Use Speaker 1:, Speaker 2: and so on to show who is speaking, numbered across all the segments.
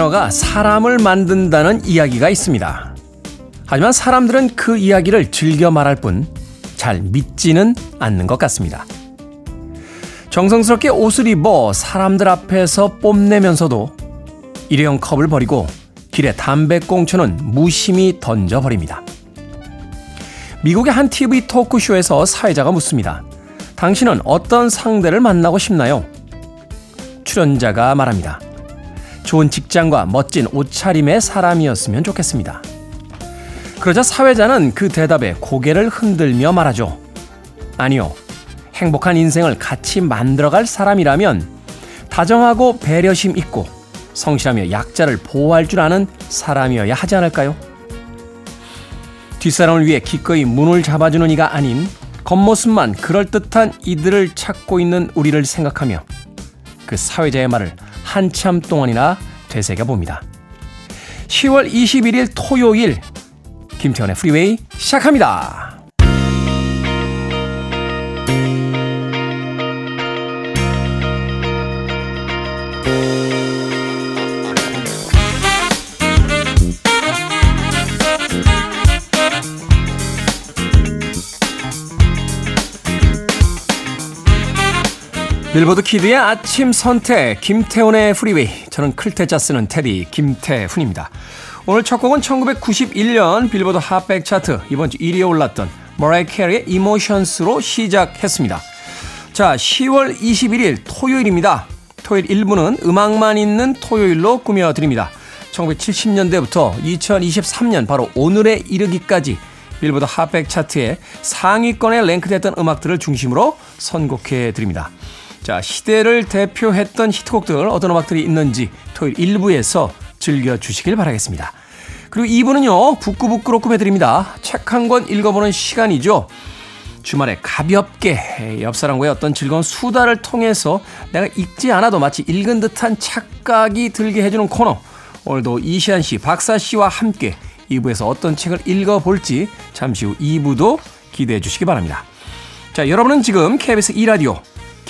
Speaker 1: 매너가 사람을 만든다는 이야기가 있습니다. 하지만 사람들은 그 이야기를 즐겨 말할 뿐 잘 믿지는 않는 것 같습니다. 정성스럽게 옷을 입어 사람들 앞에서 뽐내면서도 일회용 컵을 버리고 길에 담배꽁초는 무심히 던져버립니다. 미국의 한 TV 토크쇼에서 사회자가 묻습니다. 당신은 어떤 상대를 만나고 싶나요? 출연자가 말합니다. 좋은 직장과 멋진 옷차림의 사람이었으면 좋겠습니다. 그러자 사회자는 그 대답에 고개를 흔들며 말하죠. 아니요. 행복한 인생을 같이 만들어갈 사람이라면 다정하고 배려심 있고 성실하며 약자를 보호할 줄 아는 사람이어야 하지 않을까요? 뒷사람을 위해 기꺼이 문을 잡아주는 이가 아닌 겉모습만 그럴듯한 이들을 찾고 있는 우리를 생각하며 그 사회자의 말을 한참 동안이나 되새겨 봅니다. 10월 21일 토요일 김태현의 프리웨이 시작합니다. 빌보드 Kid의 아침 선택 김태훈의 프리웨이 저는 클 태자 쓰는 태디 김태훈입니다. 오늘 첫 곡은 1991년 빌보드 핫백 차트 이번 주 1위에 올랐던 머라이어 캐리의 Emotions로 시작했습니다. 자 10월 21일 토요일입니다. 토요일 1부는 음악만 있는 토요일로 꾸며드립니다. 1970년대부터 2023년 바로 오늘에 이르기까지 빌보드 핫백 차트의 상위권에 랭크됐던 음악들을 중심으로 선곡해 드립니다. 자, 시대를 대표했던 히트곡들 어떤 음악들이 있는지 토요일 1부에서 즐겨주시길 바라겠습니다. 그리고 2부는요, 북구북구로 꾸며드립니다. 책 한 권 읽어보는 시간이죠. 주말에 가볍게 옆 사람과의 어떤 즐거운 수다를 통해서 내가 읽지 않아도 마치 읽은 듯한 착각이 들게 해주는 코너. 오늘도 이시안 씨, 박사 씨와 함께 2부에서 어떤 책을 읽어볼지 잠시 후 2부도 기대해 주시기 바랍니다. 자, 여러분은 지금 KBS 2라디오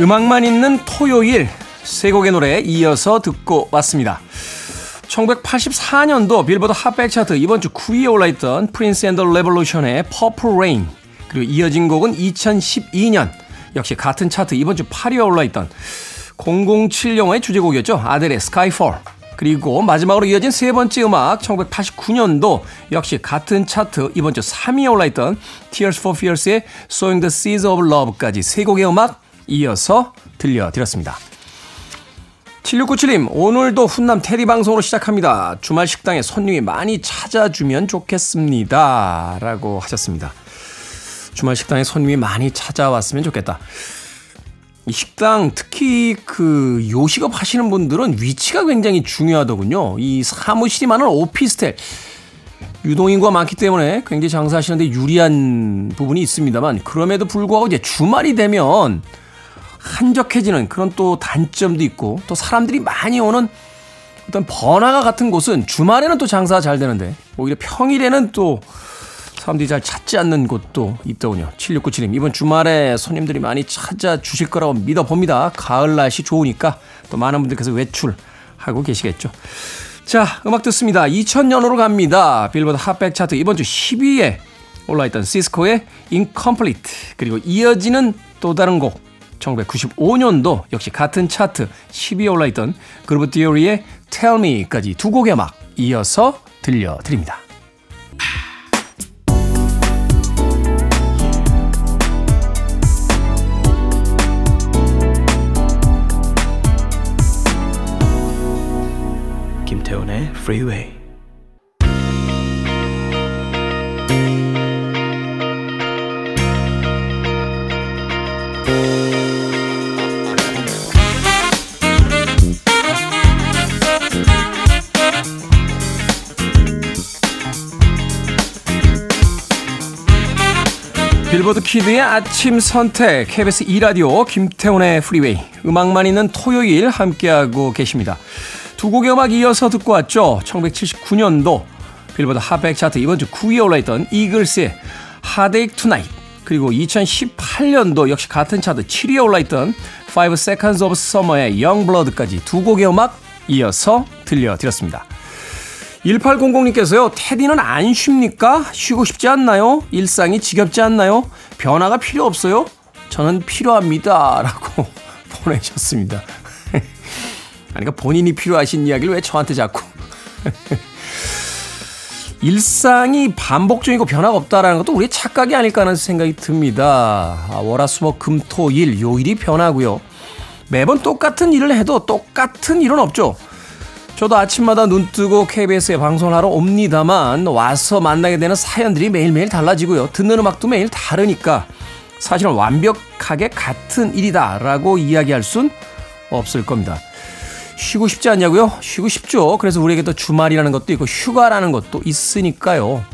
Speaker 1: 음악만 있는 토요일 세 곡의 노래 이어서 듣고 왔습니다. 1984년도 빌보드 핫백 차트 이번 주 9위에 올라있던 Prince and the Revolution의 Purple Rain 그리고 이어진 곡은 2012년 역시 같은 차트 이번 주 8위에 올라있던 007 영화의 주제곡이었죠. 아델의 Skyfall 그리고 마지막으로 이어진 세 번째 음악 1989년도 역시 같은 차트 이번 주 3위에 올라있던 Tears for Fears의 Sowing the Seeds of Love까지 세 곡의 음악 이어서 들려드렸습니다. 7697님, 오늘도 훈남 테디 방송으로 시작합니다. 주말 식당에 손님이 많이 찾아주면 좋겠습니다. 라고 하셨습니다. 주말 식당에 손님이 많이 찾아왔으면 좋겠다. 이 식당, 특히 그 요식업 하시는 분들은 위치가 굉장히 중요하더군요. 이 사무실이 많은 오피스텔. 유동인구가 많기 때문에 굉장히 장사하시는데 유리한 부분이 있습니다만, 그럼에도 불구하고 이제 주말이 되면 한적해지는 그런 또 단점도 있고 또 사람들이 많이 오는 어떤 번화가 같은 곳은 주말에는 또 장사가 잘 되는데 오히려 평일에는 또 사람들이 잘 찾지 않는 곳도 있더군요. 7697님 이번 주말에 손님들이 많이 찾아주실 거라고 믿어봅니다. 가을 날씨 좋으니까 또 많은 분들께서 외출하고 계시겠죠. 자 음악 듣습니다. 2000년으로 갑니다. 빌보드 핫백 차트 이번 주 10위에 올라있던 시스코의 Incomplete 그리고 이어지는 또 다른 곡 1995년도 역시 같은 차트 10위에 올라있던 그루브 디오리의 Tell Me까지 두 곡의 음악 이어서 들려드립니다.
Speaker 2: 김태훈의 프
Speaker 1: 빌보드 키드의 아침 선택 KBS 2라디오 김태훈의 프리웨이 음악만 있는 토요일 함께하고 계십니다. 두 곡의 음악 이어서 듣고 왔죠. 1979년도 빌보드 핫백 차트 이번 주 9위에 올라있던 이글스의 Heartache Tonight 그리고 2018년도 역시 같은 차트 7위에 올라있던 5 Seconds of Summer의 Youngblood까지 두 곡의 음악 이어서 들려드렸습니다. 1800님께서요, 테디는 안 쉽니까? 쉬고 싶지 않나요? 일상이 지겹지 않나요? 변화가 필요 없어요? 저는 필요합니다. 라고 보내셨습니다. 아니, 그러니까 본인이 필요하신 이야기를 왜 저한테 자꾸. 일상이 반복적이고 변화가 없다라는 것도 우리의 착각이 아닐까 하는 생각이 듭니다. 아, 월화수목 금토일 요일이 변하고요. 매번 똑같은 일을 해도 똑같은 일은 없죠. 저도 아침마다 눈 뜨고 KBS에 방송을 하러 옵니다만 와서 만나게 되는 사연들이 매일매일 달라지고요. 듣는 음악도 매일 다르니까 사실은 완벽하게 같은 일이다라고 이야기할 순 없을 겁니다. 쉬고 싶지 않냐고요? 쉬고 싶죠. 그래서 우리에게 또 주말이라는 것도 있고 휴가라는 것도 있으니까요.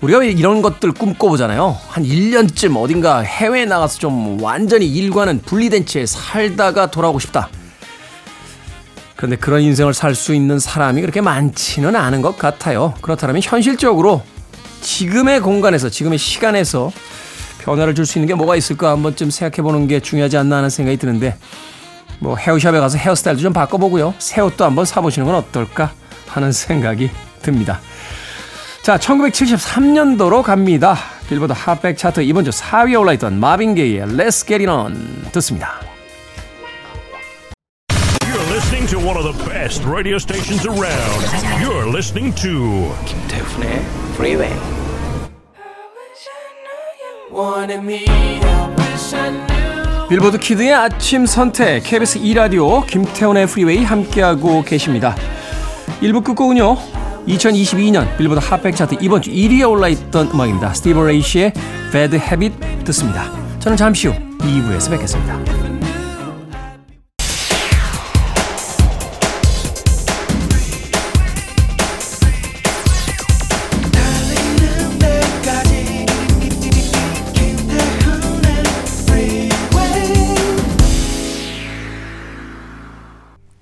Speaker 1: 우리가 왜 이런 것들 꿈꿔보잖아요. 한 1년쯤 어딘가 해외에 나가서 좀 완전히 일과는 분리된 채 살다가 돌아오고 싶다. 그런데 그런 인생을 살 수 있는 사람이 그렇게 많지는 않은 것 같아요. 그렇다면 현실적으로 지금의 공간에서, 지금의 시간에서 변화를 줄 수 있는 게 뭐가 있을까 한 번쯤 생각해 보는 게 중요하지 않나 하는 생각이 드는데, 뭐 헤어샵에 가서 헤어스타일도 좀 바꿔보고요. 새 옷도 한번 사보시는 건 어떨까 하는 생각이 듭니다. 자, 1973년도로 갑니다. 빌보드 핫백 차트 이번 주 4위에 올라있던 마빈 게이의 Let's Get It On 듣습니다.
Speaker 3: To one of the best radio stations around. You're listening to
Speaker 2: 김태훈의 Freeway.
Speaker 1: 빌보드 Kid의 아침 선택 KBS 2 라디오 김태훈의 프리웨이 함께하고 계십니다. 1부 끝곡은요. 2022년 빌보드 핫백 차트 이번 주 1위에 올라있던 음악입니다. 스티브 레이시의 Bad Habit 듣습니다. 저는 잠시 후 2부에서 뵙겠습니다.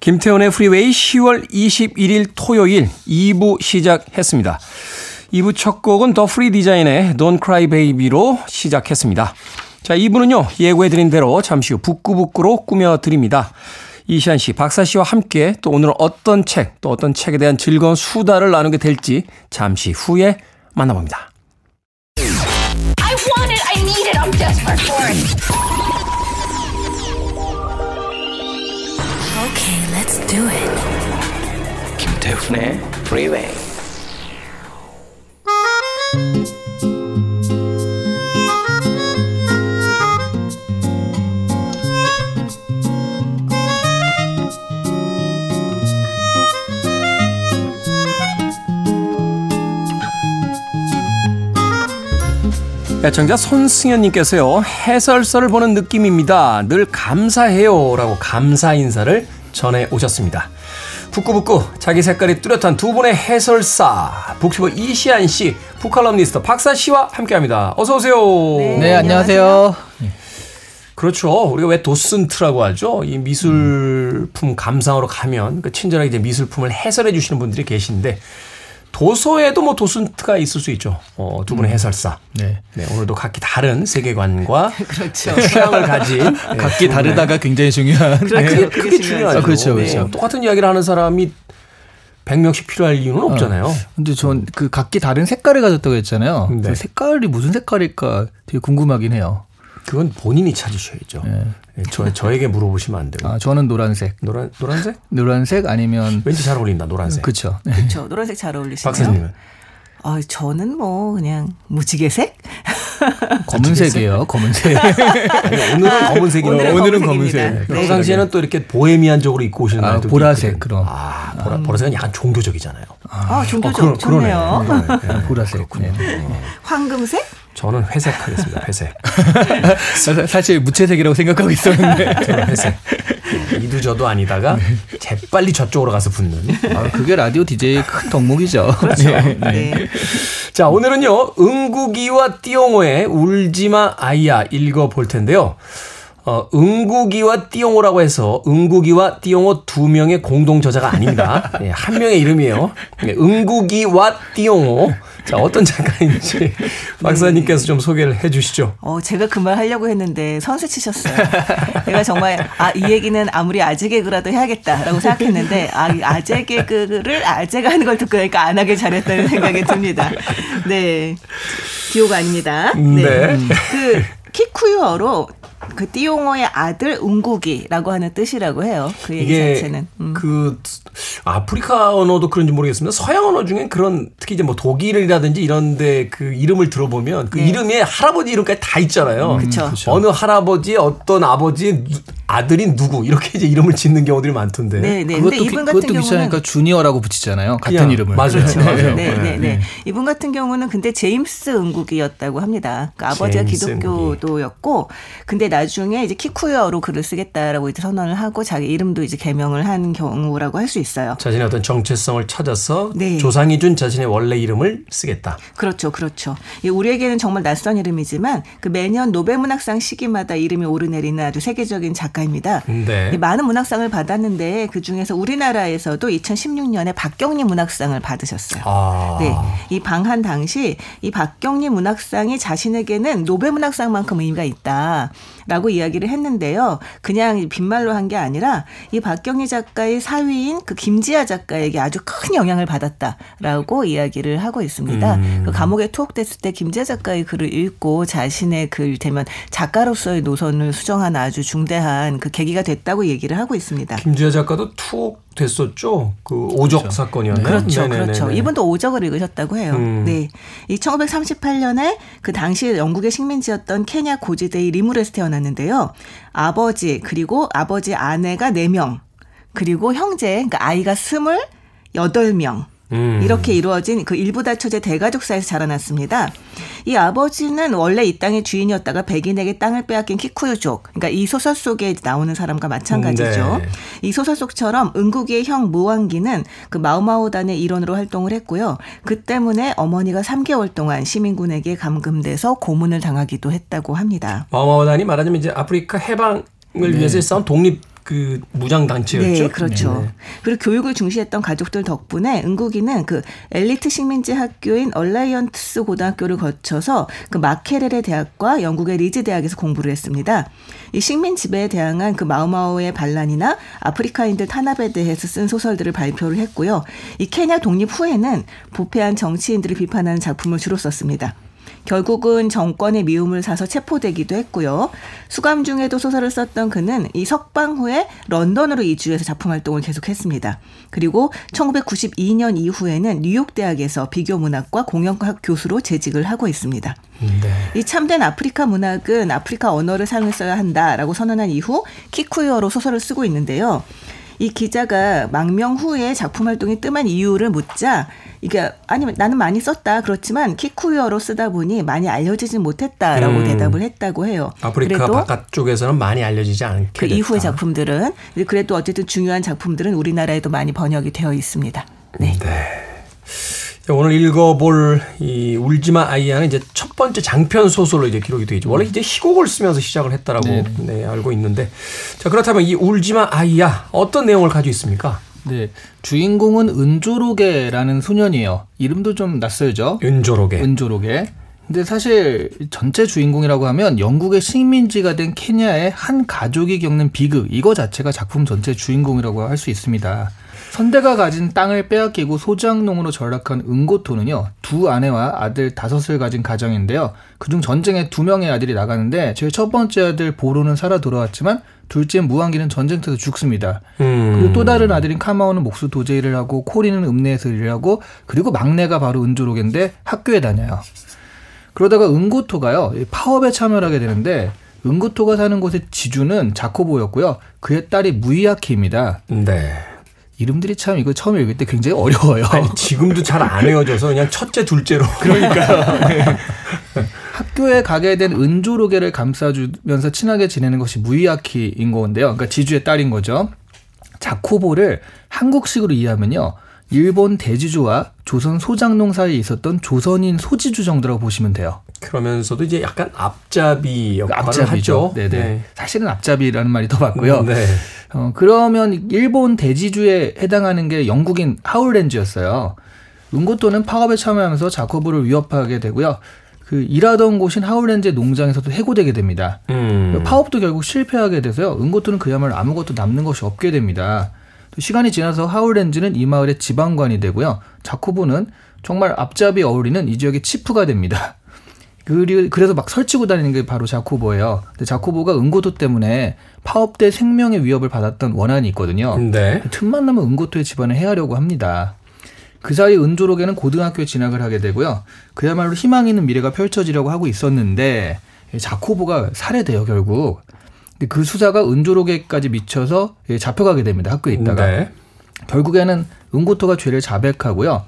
Speaker 1: 김태훈의 프리웨이 10월 21일 토요일 2부 시작했습니다. 2부 첫 곡은 더 프리 디자인의 Don't Cry Baby로 시작했습니다. 자, 2부는요, 예고해드린 대로 잠시 후 북끄북끄로 꾸며드립니다. 이시한 씨, 박사 씨와 함께 또 오늘 어떤 책, 또 어떤 책에 대한 즐거운 수다를 나누게 될지 잠시 후에 만나봅니다.
Speaker 4: Do it.
Speaker 2: 김태훈의 Freeway.
Speaker 1: 애청자 손승현님께서요, 해설서를 보는 느낌입니다. 늘 감사해요. 라고 감사 인사를 전해 오셨습니다. 북구북구 자기 색깔이 뚜렷한 두 분의 해설사 북튜버 이시안 씨, 북칼럼니스트 박사 씨와 함께합니다. 어서 오세요.
Speaker 5: 네, 안녕하세요.
Speaker 1: 그렇죠. 우리가 왜 도슨트라고 하죠? 이 미술품 감상으로 가면 그 친절하게 이제 미술품을 해설해 주시는 분들이 계신데 도서에도 뭐 도슨트가 있을 수 있죠. 어, 두 분의 해설사.
Speaker 5: 네.
Speaker 1: 네, 오늘도 각기 다른 세계관과
Speaker 5: 그렇죠.
Speaker 1: 취향을 가진 네,
Speaker 5: 각기
Speaker 1: 두
Speaker 5: 다르다가 굉장히 중요한.
Speaker 1: 분의- 그게, 그게 중요하죠.
Speaker 5: 아, 그렇죠, 그렇죠.
Speaker 1: 네, 똑같은 이야기를 하는 사람이 100명씩 필요할 이유는 없잖아요.
Speaker 5: 근데 전 그 각기 다른 색깔을 가졌다고 했잖아요.
Speaker 1: 네.
Speaker 5: 그 색깔이 무슨 색깔일까 되게 궁금하긴 해요.
Speaker 1: 그건 본인이 찾으셔야죠.
Speaker 5: 네.
Speaker 1: 네, 저, 저에게 물어보시면 안 되고.
Speaker 5: 아, 저는 노란색.
Speaker 1: 노란, 노란색?
Speaker 5: 노란색 아니면
Speaker 1: 왠지 잘 어울린다, 노란색.
Speaker 5: 그렇죠. 네.
Speaker 6: 그렇죠. 노란색 잘 어울리시네요.
Speaker 1: 박사님은?
Speaker 6: 아, 저는 뭐 그냥 무지개색?
Speaker 5: 검은색이에요. 검은색.
Speaker 1: 아니, 오늘은 검은색이라고.
Speaker 6: 오늘은. 검은색. 네.
Speaker 1: 평상시에는 또 이렇게 보헤미안적으로 입고 오시는
Speaker 5: 아,
Speaker 1: 날도
Speaker 5: 보라색,
Speaker 1: 있거든요.
Speaker 5: 그럼.
Speaker 1: 아, 보라, 보라색은 약간 종교적이잖아요.
Speaker 6: 아, 종교적
Speaker 1: 어, 그러-
Speaker 6: 좋네요.
Speaker 1: 그러네. 네, 네.
Speaker 5: 아, 보라색.
Speaker 1: 그렇군요.
Speaker 5: 네.
Speaker 6: 황금색?
Speaker 1: 저는 회색 하겠습니다. 회색.
Speaker 5: 사- 사실 무채색이라고 생각하고 있었는데.
Speaker 1: 저는 회색. 네, 그도 저도 아니다가 재빨리 저쪽으로 가서 붙는.
Speaker 5: 아, 그게 라디오 DJ의 큰 덕목이죠.
Speaker 6: 그렇죠.
Speaker 5: 네.
Speaker 6: 네.
Speaker 1: 자, 오늘은요, 응구기와 띠용호의 울지마 아이야 읽어볼 텐데요. 어, 응구기와 띠용호라고 해서 응구기와 띠용호 두 명의 공동 저자가 아닙니다. 예, 한 명의 이름이에요. 예, 응구기와 띠용호. 자, 어떤 작가인지 박사님께서 좀 소개를 해 주시죠.
Speaker 6: 어, 제가 그 말 하려고 했는데 선수 치셨어요. 내가 정말 아, 이 얘기는 아무리 아재 개그라도 해야겠다라고 생각했는데 아, 이 아재 개그를 아재가 하는 걸 듣고 나니까 안 하길 잘했다는 생각이 듭니다. 네. 디오가 아닙니다.
Speaker 1: 네.
Speaker 6: 그 키쿠유어로 그 띠용어의 아들 응국이라고 하는 뜻이라고 해요. 그 얘기
Speaker 1: 이게
Speaker 6: 자체는. 음.
Speaker 1: 그 아프리카 언어도 그런지 모르겠습니다. 서양 언어 중에 그런 특히 이제 뭐 독일이라든지 이런데 그 이름을 들어보면 그
Speaker 6: 네.
Speaker 1: 이름에 할아버지 이름까지 다 있잖아요.
Speaker 6: 그쵸.
Speaker 5: 그쵸.
Speaker 1: 어느 할아버지 어떤 아버지 아들이 누구 이렇게 이제 이름을 짓는 경우들이 많던데.
Speaker 6: 네, 네.
Speaker 5: 그것도,
Speaker 6: 이분 같은
Speaker 5: 그것도
Speaker 6: 경우는
Speaker 5: 귀찮으니까 주니어라고 붙이잖아요. 같은
Speaker 1: 그냥
Speaker 5: 이름을.
Speaker 1: 맞아요.
Speaker 6: 그렇죠.
Speaker 1: 맞아요.
Speaker 6: 네, 네,
Speaker 1: 네.
Speaker 6: 네. 이분 같은 경우는 근데 제임스 응국이었다고 합니다. 그러니까 아버지가 기독교도였고, 근데 나중에 이제 키쿠여로 글을 쓰겠다라고 이제 선언을 하고 자기 이름도 이제 개명을 한 경우라고 할 수 있어요.
Speaker 1: 자신의 어떤 정체성을 찾아서
Speaker 6: 네.
Speaker 1: 조상이 준 자신의 원래 이름을 쓰겠다.
Speaker 6: 그렇죠, 그렇죠. 이 우리에게는 정말 낯선 이름이지만 그 매년 노벨문학상 시기마다 이름이 오르내리는 아주 세계적인 작가입니다.
Speaker 1: 네.
Speaker 6: 이 많은 문학상을 받았는데 그 중에서 우리나라에서도 2016년에 박경리 문학상을 받으셨어요.
Speaker 1: 아.
Speaker 6: 네. 이 방한 당시 이 박경리 문학상이 자신에게는 노벨 문학상만큼 의미가 있다 라고 이야기를 했는데요. 그냥 빈말로 한 게 아니라 이 박경리 작가의 사위인 그 김지아 작가에게 아주 큰 영향을 받았다라고 이야기를 하고 있습니다. 그 감옥에 투옥됐을 때 김지아 작가의 글을 읽고 자신의 글 되면 작가로서의 노선을 수정한 아주 중대한 그 계기가 됐다고 얘기를 하고 있습니다.
Speaker 1: 김주혜 작가도 투옥 됐었죠. 그 오적 사건이었나요?
Speaker 6: 그렇죠,
Speaker 1: 네네네네.
Speaker 6: 그렇죠. 이분도 오적을 읽으셨다고 해요.
Speaker 1: 음.
Speaker 6: 네, 이 1938년에 그 당시 영국의 식민지였던 케냐 고지대의 리무루에서 태어났는데요. 아버지 그리고 아버지 아내가 4명 그리고 형제 그러니까 아이가 28명.
Speaker 1: 음.
Speaker 6: 이렇게 이루어진 그 일부 다처제 대가족 사이에서 자라났습니다. 이 아버지는 원래 이 땅의 주인이었다가 백인에게 땅을 빼앗긴 키쿠유족. 그러니까 이 소설 속에 나오는 사람과 마찬가지죠.
Speaker 1: 네.
Speaker 6: 이 소설 속처럼 응구기의 형 무왕기는 그 마우마우단의 일원으로 활동을 했고요. 그 때문에 어머니가 3개월 동안 시민군에게 감금돼서 고문을 당하기도 했다고 합니다.
Speaker 1: 마우마우단이 말하자면 이제 아프리카 해방을 위해서 싸운 독립 그 무장 단체였죠.
Speaker 6: 네, 그렇죠. 그리고 교육을 중시했던 가족들 덕분에 응구기는 그 엘리트 식민지 학교인 얼라이언스 고등학교를 거쳐서 그 마케레레 대학과 영국의 리즈 대학에서 공부를 했습니다. 이 식민 지배에 대항한 그 마오마오의 반란이나 아프리카인들 탄압에 대해서 쓴 소설들을 발표를 했고요. 이 케냐 독립 후에는 부패한 정치인들을 비판하는 작품을 주로 썼습니다. 결국은 정권의 미움을 사서 체포되기도 했고요. 수감 중에도 소설을 썼던 그는 이 석방 후에 런던으로 이주해서 작품 활동을 계속했습니다. 그리고 1992년 이후에는 뉴욕 대학에서 비교 문학과 공영학 교수로 재직을 하고 있습니다.
Speaker 1: 네.
Speaker 6: 이 참된 아프리카 문학은 아프리카 언어를 사용했어야 한다라고 선언한 이후 키쿠유어로 소설을 쓰고 있는데요. 이 기자가 망명 후에 작품 활동이 뜸한 이유를 묻자 이게 아니 나는 많이 썼다 그렇지만 키쿠유어로 쓰다 보니 많이 알려지진 못했다라고
Speaker 1: 음.
Speaker 6: 대답을 했다고 해요.
Speaker 1: 아프리카 바깥쪽에서는 많이 알려지지 않게
Speaker 6: 그
Speaker 1: 됐다.
Speaker 6: 이후의 작품들은 그래도 어쨌든 중요한 작품들은 우리나라에도 많이 번역이 되어 있습니다. 네.
Speaker 1: 자, 오늘 읽어볼 이 울지마 아이야는 이제 첫 번째 장편 소설로 이제 기록이 되어 있죠. 원래 이제 희곡을 쓰면서 시작을 했다라고
Speaker 5: 네.
Speaker 1: 네, 알고 있는데 자 그렇다면 이 울지마 아이야 어떤 내용을 가지고 있습니까?
Speaker 5: 네. 주인공은 은조로게라는 소년이에요. 이름도 좀 낯설죠?
Speaker 1: 은조록에
Speaker 5: 은조로게. 근데 사실 전체 주인공이라고 하면 영국의 식민지가 된 케냐의 한 가족이 겪는 비극 이거 자체가 작품 전체 주인공이라고 할 수 있습니다. 선대가 가진 땅을 빼앗기고 소작농으로 전락한 은고토는요 두 아내와 아들 다섯을 가진 가정인데요 그중 전쟁에 두 명의 아들이 나가는데 제일 첫 번째 아들 보로는 살아 돌아왔지만 둘째 무한기는 전쟁터에서 죽습니다.
Speaker 1: 음.
Speaker 5: 그리고 또 다른 아들인 카마오는 목수 도제 일을 하고 코리는 읍내에서 일을 하고 그리고 막내가 바로 은조록인데 학교에 다녀요. 그러다가 은고토가요 이 파업에 참여를 하게 되는데 은고토가 사는 곳의 지주는 자코보였고요. 그의 딸이 무이아키입니다.
Speaker 1: 네.
Speaker 5: 이름들이 참 이거 처음 읽을 때 굉장히 어려워요.
Speaker 1: 아니, 지금도 잘 안 외워져서 그냥 첫째 둘째로
Speaker 5: 학교에 가게 된 은조로게를 감싸주면서 친하게 지내는 것이 무이아키인 건데요. 그러니까 지주의 딸인 거죠. 자코보를 한국식으로 이해하면요. 일본 대지주와 조선 소장농 사이에 있었던 조선인 소지주 정도라고 보시면 돼요.
Speaker 1: 그러면서도 이제 약간 앞잡이 역할을
Speaker 5: 앞잡이죠.
Speaker 1: 하죠.
Speaker 5: 네네.
Speaker 1: 네.
Speaker 5: 사실은 앞잡이라는 말이 더 맞고요.
Speaker 1: 음, 네.
Speaker 5: 어, 그러면 일본 대지주에 해당하는 게 영국인 하울렌즈였어요. 은고토는 파업에 참여하면서 자코보를 위협하게 되고요. 그 일하던 곳인 하울렌즈 농장에서도 해고되게 됩니다.
Speaker 1: 음.
Speaker 5: 파업도 결국 실패하게 돼서요. 은고토는 그야말로 아무것도 남는 것이 없게 됩니다. 또 시간이 지나서 하울렌즈는 이 마을의 지방관이 되고요. 자코보는 정말 앞잡이 어울리는 이 지역의 치프가 됩니다. 그래서 막 설치고 다니는 게 바로 자코보예요. 근데 자코보가 은고토 때문에 파업 때 생명의 위협을 받았던 원한이 있거든요.
Speaker 1: 네.
Speaker 5: 틈만 나면 은고토의 집안을 해하려고 합니다. 그 사이 은조록에는 고등학교에 진학을 하게 되고요. 그야말로 희망 있는 미래가 펼쳐지려고 하고 있었는데 자코보가 살해돼요 결국. 근데 그 수사가 은조록에까지 미쳐서 예, 잡혀가게 됩니다. 학교에 있다가.
Speaker 1: 네.
Speaker 5: 결국에는 은고토가 죄를 자백하고요.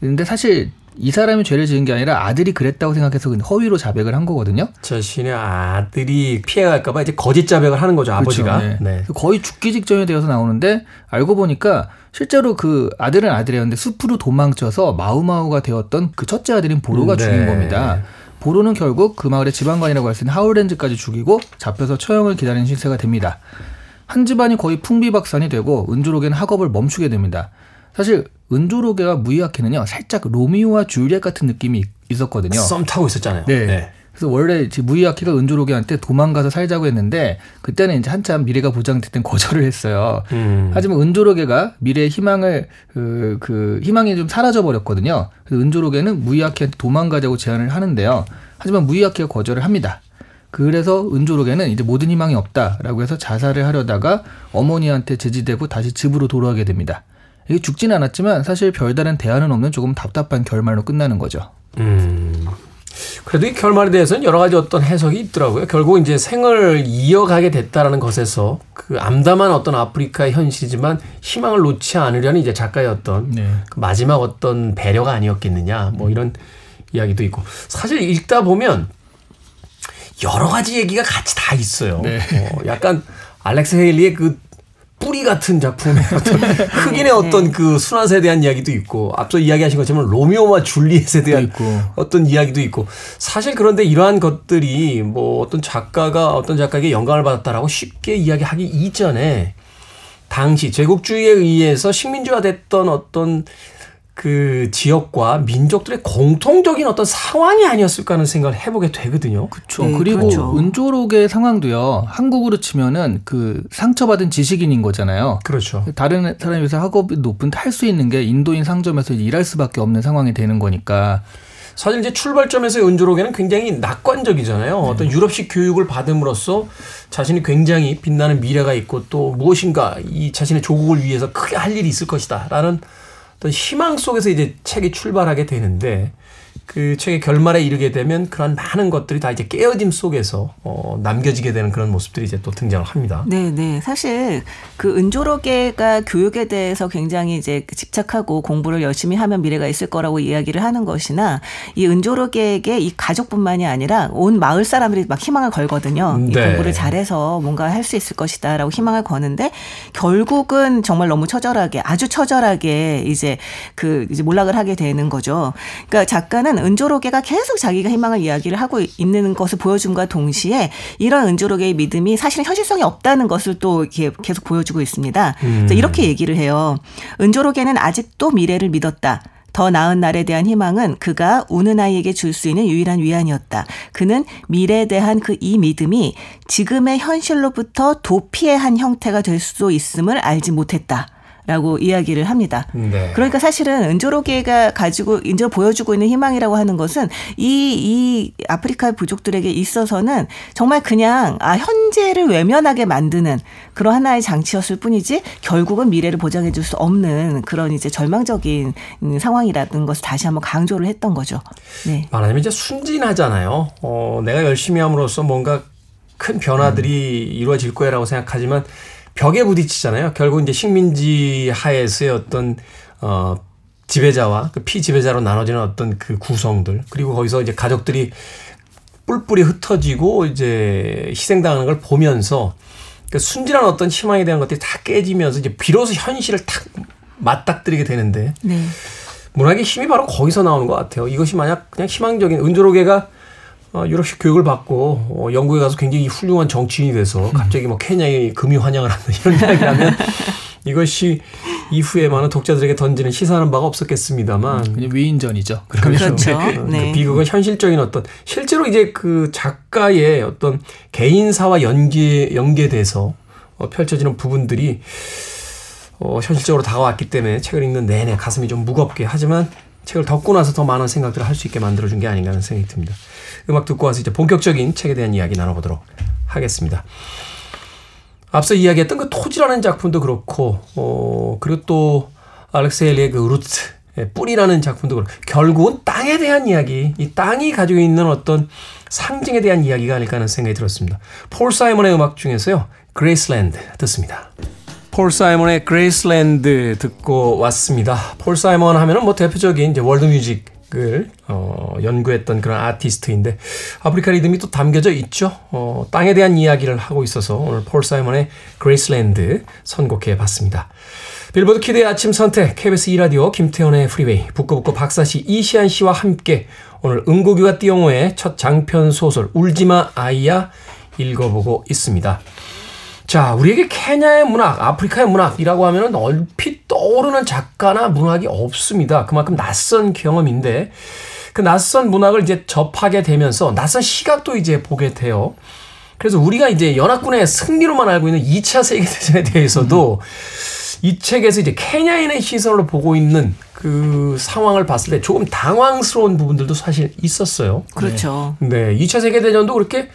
Speaker 5: 근데 사실 이 사람이 죄를 지은 게 아니라 아들이 그랬다고 생각해서 허위로 자백을 한 거거든요.
Speaker 1: 자신의 아들이 피해갈까봐 이제 거짓 자백을 하는 거죠 아버지가.
Speaker 5: 그렇죠. 네.
Speaker 1: 네.
Speaker 5: 그래서 거의 죽기 직전이 되어서 나오는데 알고 보니까 실제로 그 아들은 아들이었는데 숲으로 도망쳐서 마우마우가 되었던 그 첫째 아들인 보로가
Speaker 1: 네.
Speaker 5: 죽인 겁니다. 보로는 결국 그 마을의 지방관이라고 할 수 있는 하울렌즈까지 죽이고 잡혀서 처형을 기다리는 신세가 됩니다. 한 집안이 거의 풍비박산이 되고 은조록에는 학업을 멈추게 됩니다. 사실 은조록에와 무이아케는요 살짝 로미오와 줄리엣 같은 느낌이 있었거든요.
Speaker 1: 썸 타고 있었잖아요.
Speaker 5: 네. 그래서 원래 무이아키가 은조록이한테 도망가서 살자고 했는데 그때는 이제 한참 미래가 보장됐던 거절을 했어요.
Speaker 1: 음.
Speaker 5: 하지만 은조록이가 미래의 희망을 그, 그 희망이 좀 사라져 버렸거든요. 그래서 은조록이는 무이아키한테 도망가자고 제안을 하는데요. 하지만 무이아키가 거절을 합니다. 그래서 은조록에는 이제 모든 희망이 없다라고 해서 자살을 하려다가 어머니한테 제지되고 다시 집으로 돌아가게 됩니다. 이게 죽진 않았지만 사실 별다른 대안은 없는 조금 답답한 결말로 끝나는 거죠.
Speaker 1: 음. 그래도 이 결말에 대해서는 여러 가지 어떤 해석이 있더라고요. 결국 이제 생을 이어가게 됐다라는 것에서 그 암담한 어떤 아프리카의 현실이지만 희망을 놓지 않으려는 이제 작가의 어떤
Speaker 5: 네.
Speaker 1: 그 마지막 어떤 배려가 아니었겠느냐 뭐 이런 이야기도 있고 사실 읽다 보면 여러 가지 얘기가 같이 다 있어요.
Speaker 5: 네.
Speaker 1: 어, 약간 알렉스 헤일리의 그 뿌리 같은 작품의 어떤 흑인의 어떤 그 순환에 대한 이야기도 있고 앞서 이야기하신 것처럼 로미오와 줄리엣에 대한
Speaker 5: 있고.
Speaker 1: 어떤 이야기도 있고 사실 그런데 이러한 것들이 뭐 어떤 작가가 어떤 작가에게 영감을 받았다라고 쉽게 이야기하기 이전에 당시 제국주의에 의해서 식민지화됐던 어떤 그 지역과 민족들의 공통적인 어떤 상황이 아니었을까 하는 생각을 해보게 되거든요.
Speaker 5: 그렇죠.
Speaker 6: 네,
Speaker 5: 그리고
Speaker 6: 그렇죠.
Speaker 5: 은조록의 상황도요. 한국으로 치면은 그 상처받은 지식인인 거잖아요.
Speaker 1: 그렇죠.
Speaker 5: 다른 사람에 비해서 학업이 높은데 할수 있는 게 인도인 상점에서 일할 수밖에 없는 상황이 되는 거니까.
Speaker 1: 사실 이제 출발점에서 은조록에는 굉장히 낙관적이잖아요. 어떤 유럽식 교육을 받음으로써 자신이 굉장히 빛나는 미래가 있고 또 무엇인가 이 자신의 조국을 위해서 크게 할 일이 있을 것이다라는 어떤 희망 속에서 이제 책이 출발하게 되는데 그 책의 결말에 이르게 되면 그런 많은 것들이 다 이제 깨어짐 속에서 어, 남겨지게 되는 그런 모습들이 이제 또 등장을 합니다.
Speaker 6: 네, 네. 사실 그 은조록계가 교육에 대해서 굉장히 이제 집착하고 공부를 열심히 하면 미래가 있을 거라고 이야기를 하는 것이나 이 은조록계에게 이 가족뿐만이 아니라 온 마을 사람들이 막 희망을 걸거든요. 이
Speaker 1: 네.
Speaker 6: 공부를 잘해서 뭔가 할 수 있을 것이다라고 희망을 거는데 결국은 정말 너무 처절하게 아주 처절하게 이제 그 이제 몰락을 하게 되는 거죠. 그러니까 작가는 은조록계가 계속 자기가 희망을 이야기를 하고 있는 것을 보여줌과 동시에 이런 은조록의 믿음이 사실은 현실성이 없다는 것을 또 계속 보여주고 있습니다. 그래서 이렇게 얘기를 해요. 은조록에는 아직도 미래를 믿었다. 더 나은 날에 대한 희망은 그가 우는 아이에게 줄 수 있는 유일한 위안이었다. 그는 미래에 대한 그 이 믿음이 지금의 현실로부터 도피의 한 형태가 될 수도 있음을 알지 못했다. 라고 이야기를 합니다.
Speaker 1: 네.
Speaker 6: 그러니까 사실은 은조로계가 가지고 인제 보여주고 있는 희망이라고 하는 것은 이, 이 아프리카 부족들에게 있어서는 정말 그냥 아, 현재를 외면하게 만드는 그런 하나의 장치였을 뿐이지 결국은 미래를 보장해 줄 수 없는 그런 이제 절망적인 음, 상황이라는 것을 다시 한번 강조를 했던 거죠. 네.
Speaker 1: 말하자면 이제 순진하잖아요. 어, 내가 열심히 함으로써 뭔가 큰 변화들이 이루어질 거야라고 생각하지만 벽에 부딪히잖아요. 결국 이제 식민지 하에서의 어떤 어 지배자와 그 피지배자로 나눠지는 어떤 그 구성들 그리고 거기서 이제 가족들이 뿔뿔이 흩어지고 이제 희생당하는 걸 보면서 그 순진한 어떤 희망에 대한 것들이 다 깨지면서 이제 비로소 현실을 탁 맞닥뜨리게 되는데
Speaker 6: 네.
Speaker 1: 문학의 힘이 바로 거기서 나오는 것 같아요. 이것이 만약 그냥 희망적인 은조로계가 어, 유럽식 교육을 받고 어, 영국에 가서 굉장히 훌륭한 정치인이 돼서 갑자기 뭐 케냐에 금이 환영을 하는 이런 이야기라면 이것이 이후에 많은 독자들에게 던지는 시사하는 바가 없었겠습니다만
Speaker 5: 그냥 위인전이죠.
Speaker 6: 그렇죠.
Speaker 1: 그
Speaker 6: 네.
Speaker 1: 비극은 현실적인 어떤 실제로 이제 그 작가의 어떤 개인사와 연계 연계돼서 어, 펼쳐지는 부분들이 어, 현실적으로 다가왔기 때문에 책을 읽는 내내 가슴이 좀 무겁게 하지만 책을 덮고 나서 더 많은 생각들을 할 수 있게 만들어준 게 아닌가 하는 생각이 듭니다. 음악 듣고 와서 이제 본격적인 책에 대한 이야기 나눠보도록 하겠습니다. 앞서 이야기했던 그 토지라는 작품도 그렇고, 어, 그리고 또 알렉세일리의 그 루트, 예, 뿌리라는 작품도 그렇고, 결국은 땅에 대한 이야기, 이 땅이 가지고 있는 어떤 상징에 대한 이야기가 아닐까 하는 생각이 들었습니다. 폴 사이먼의 음악 중에서요, Graceland 듣습니다. 폴 사이먼의 Graceland 듣고 왔습니다. 폴 사이먼 하면은 뭐 대표적인 이제 world music 을 어, 연구했던 그런 아티스트인데 아프리카 리듬이 또 담겨져 있죠. 어, 땅에 대한 이야기를 하고 있어서 오늘 폴 사이먼의 Graceland 선곡해 봤습니다. 빌보드 Kid의 아침 선택 KBS 2라디오 김태훈의 프리웨이 북끄북끄 박사씨 이시한 씨와 함께 오늘 은고규가 띠용호의 첫 장편 소설 울지마 아이야 읽어보고 있습니다. 자, 우리에게 케냐의 문학, 아프리카의 문학이라고 하면은 얼핏 떠오르는 작가나 문학이 없습니다. 그만큼 낯선 경험인데 그 낯선 문학을 이제 접하게 되면서 낯선 시각도 이제 보게 돼요. 그래서 우리가 이제 연합군의 승리로만 알고 있는 2차 세계대전에 대해서도 이 책에서 이제 케냐인의 시선으로 보고 있는 그 상황을 봤을 때 조금 당황스러운 부분들도 사실 있었어요.
Speaker 6: 그렇죠.
Speaker 1: 네, 2차 세계대전도 그렇게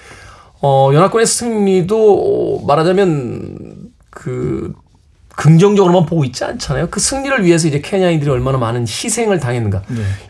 Speaker 1: 어, 연합군의 승리도 말하자면 그 긍정적으로만 보고 있지 않잖아요. 그 승리를 위해서 이제 케냐인들이 얼마나 많은 희생을 당했는가.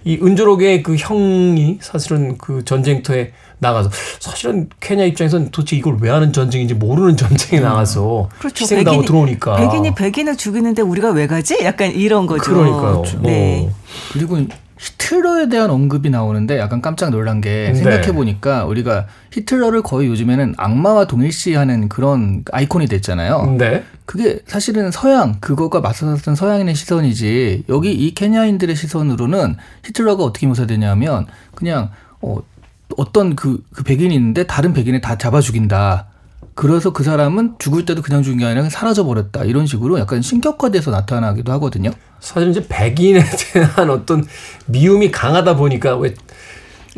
Speaker 1: 이 은조록의 그 형이 사실은 그 전쟁터에 나가서 사실은 케냐 입장에서는 도대체 이걸 왜 하는 전쟁인지 모르는 전쟁에 나가서
Speaker 6: 그렇죠.
Speaker 1: 희생당하고 들어오니까.
Speaker 6: 백인이 백인을 죽이는데 우리가 왜 가지? 약간 이런 거죠.
Speaker 1: 그러니까요.
Speaker 6: 네.
Speaker 1: 뭐.
Speaker 5: 그리고 히틀러에 대한 언급이 나오는데 약간 깜짝 놀란 게
Speaker 1: 네.
Speaker 5: 생각해 보니까 우리가 히틀러를 거의 요즘에는 악마와 동일시하는 그런 아이콘이 됐잖아요.
Speaker 1: 네.
Speaker 5: 그게 사실은 서양 그것과 맞서던 서양인의 시선이지 여기 이 케냐인들의 시선으로는 히틀러가 어떻게 묘사되냐면 그냥 어, 어떤 그, 그 백인이 있는데 다른 백인을 다 잡아 죽인다. 그래서 그 사람은 죽을 때도 그냥 죽인 게 아니라 사라져 버렸다. 이런 식으로 약간 신격화돼서 나타나기도 하거든요.
Speaker 1: 사실 이제 백인에 대한 어떤 미움이 강하다 보니까 왜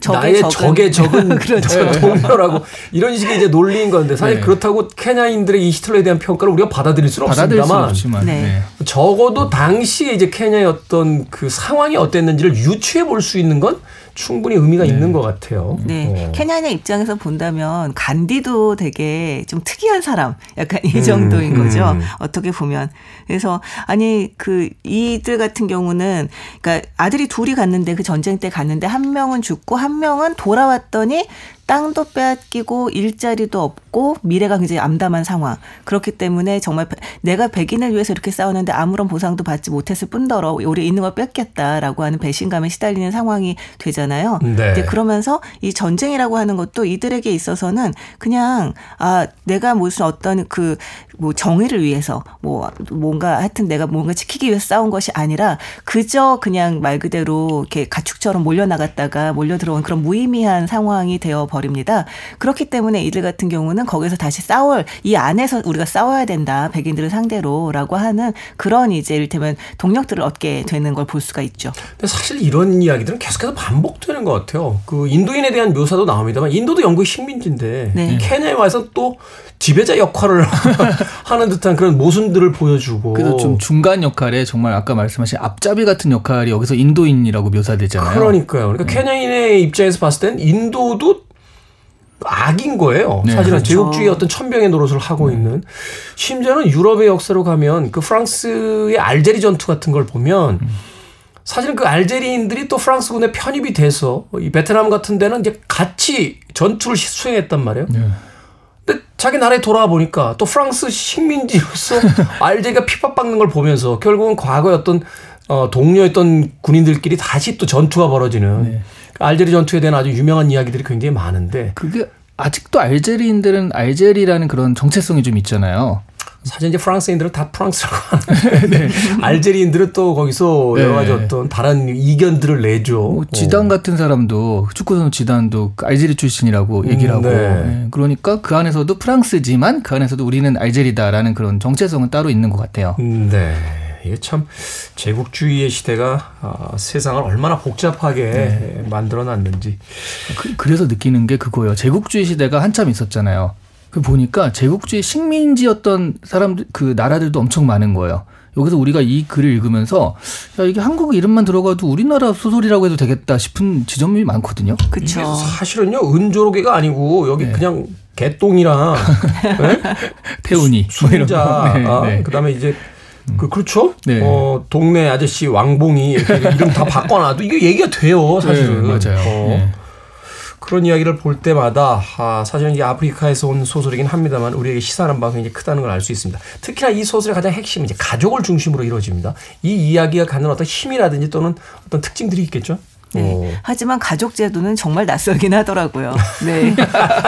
Speaker 6: 적의
Speaker 1: 나의
Speaker 6: 적은.
Speaker 1: 적의 적은
Speaker 6: 그렇죠.
Speaker 1: 저 동료라고 이런 식의 이제 논리인 건데 사실
Speaker 5: 네.
Speaker 1: 그렇다고 케냐인들의 이 히틀러에 대한 평가를 우리가 받아들일 수는
Speaker 5: 받아들일
Speaker 1: 없습니다만
Speaker 5: 없지만.
Speaker 6: 네.
Speaker 5: 네.
Speaker 1: 적어도 당시에 이제 케냐의 어떤 그 상황이 어땠는지를 유추해 볼 수 있는 건 충분히 의미가 있는 것 같아요.
Speaker 6: 네.
Speaker 1: 어.
Speaker 6: 케냐인의 입장에서 본다면 간디도 되게 좀 특이한 사람, 약간 이
Speaker 1: 음,
Speaker 6: 정도인 거죠.
Speaker 1: 음.
Speaker 6: 어떻게 보면. 그래서 아니 그 이들 같은 경우는 그러니까 아들이 둘이 갔는데 그 전쟁 때 갔는데 한 명은 죽고 한 명은 돌아왔더니 땅도 빼앗기고 일자리도 없고 미래가 굉장히 암담한 상황. 그렇기 때문에 정말 내가 백인을 위해서 이렇게 싸우는데 아무런 보상도 받지 못했을 뿐더러 우리 있는 걸 뺏겼다라고 하는 배신감에 시달리는 상황이 되잖아요.
Speaker 1: 네.
Speaker 6: 이제 그러면서 이 전쟁이라고 하는 것도 이들에게 있어서는 그냥 아 내가 무슨 어떤 그 뭐 정의를 위해서 뭐 뭔가 하여튼 내가 뭔가 지키기 위해서 싸운 것이 아니라 그저 그냥 말 그대로 이렇게 가축처럼 몰려 나갔다가 몰려 들어온 그런 무의미한 상황이 되어 버립니다. 그렇기 때문에 이들 같은 경우는 거기서 다시 싸울 이 안에서 우리가 싸워야 된다 백인들을 상대로라고 하는 그런 이제 이를테면 동력들을 얻게 되는 걸 볼 수가 있죠.
Speaker 1: 근데 사실 이런 이야기들은 계속해서 반복되는 것 같아요. 그 인도인에 대한 묘사도 나옵니다만 인도도 영국의 식민지인데
Speaker 6: 네.
Speaker 1: 케냐에 와서 또 지배자 역할을 하는 듯한 그런 모순들을 보여주고
Speaker 5: 그래서 좀 중간 역할에 정말 아까 말씀하신 앞잡이 같은 역할이 여기서 인도인이라고 묘사되잖아요.
Speaker 1: 그러니까요. 그러니까 케냐인의 입장에서 봤을 땐 인도도 악인 거예요.
Speaker 5: 네.
Speaker 1: 사실은
Speaker 6: 그렇죠.
Speaker 1: 제국주의 어떤 천병의 노릇을 하고 있는. 심지어는 유럽의 역사로 가면 그 프랑스의 알제리 전투 같은 걸 보면 사실은 그 알제리인들이 또 프랑스군에 편입이 돼서 이 베트남 같은 데는 이제 같이 전투를 수행했단 말이에요.
Speaker 5: 네.
Speaker 1: 근데 자기 나라에 돌아와 보니까 또 프랑스 식민지로서 알제리가 핍박받는 걸 보면서 결국은 과거의 어떤 어, 동료였던 군인들끼리 다시 또 전투가 벌어지는
Speaker 5: 네.
Speaker 1: 알제리 전투에 대한 아주 유명한 이야기들이 굉장히 많은데
Speaker 5: 그게 아직도 알제리인들은 알제리라는 그런 정체성이 좀 있잖아요.
Speaker 1: 사실 이제 프랑스인들은 다 프랑스라고 하는데 알제리인들은 또 거기서 여러 가지
Speaker 5: 네.
Speaker 1: 어떤 다른 이견들을 내죠.
Speaker 5: 뭐 지단 같은 사람도 축구 선수 지단도 그 알제리 출신이라고 얘기를
Speaker 1: 음,
Speaker 5: 하고
Speaker 1: 네.
Speaker 5: 예, 그러니까 그 안에서도 프랑스지만 그 안에서도 우리는 알제리다라는 그런 정체성은 따로 있는 것 같아요.
Speaker 1: 음, 네. 이게 참 제국주의의 시대가 아, 세상을 얼마나 복잡하게
Speaker 5: 네.
Speaker 1: 만들어놨는지.
Speaker 5: 그, 래서 느끼는 게 그거예요. 제국주의 시대가 한참 있었잖아요. 그 보니까 제국주의 식민지였던 사람들 그 나라들도 엄청 많은 거예요. 여기서 우리가 이 글을 읽으면서 야 이게 한국 이름만 들어가도 우리나라 소설이라고 해도 되겠다 싶은 지점이 많거든요.
Speaker 6: 그렇죠.
Speaker 1: 사실은요 은조로개가 아니고 여기 그냥 개똥이랑 네?
Speaker 5: 태운이 뭐 이런
Speaker 1: 순자,
Speaker 5: 거. 네,
Speaker 1: 아,
Speaker 5: 네.
Speaker 1: 그다음에 이제 그 그렇죠.
Speaker 5: 네.
Speaker 1: 어 동네 아저씨 왕봉이 이렇게 이름 다 바꿔놔도 이게 얘기가 돼요 사실은.
Speaker 5: 네, 맞아요.
Speaker 1: 어.
Speaker 5: 네.
Speaker 1: 그런 이야기를 볼 때마다 아, 사실은 이게 아프리카에서 온 소설이긴 합니다만 우리에게 시사하는 바가 굉장히 크다는 걸 알 수 있습니다. 특히나 이 소설의 가장 핵심은 이제 가족을 중심으로 이루어집니다. 이 이야기가 갖는 어떤 힘이라든지 또는 어떤 특징들이 있겠죠.
Speaker 6: 네.
Speaker 1: 어.
Speaker 6: 하지만 가족 제도는 정말 낯설긴 하더라고요. 네.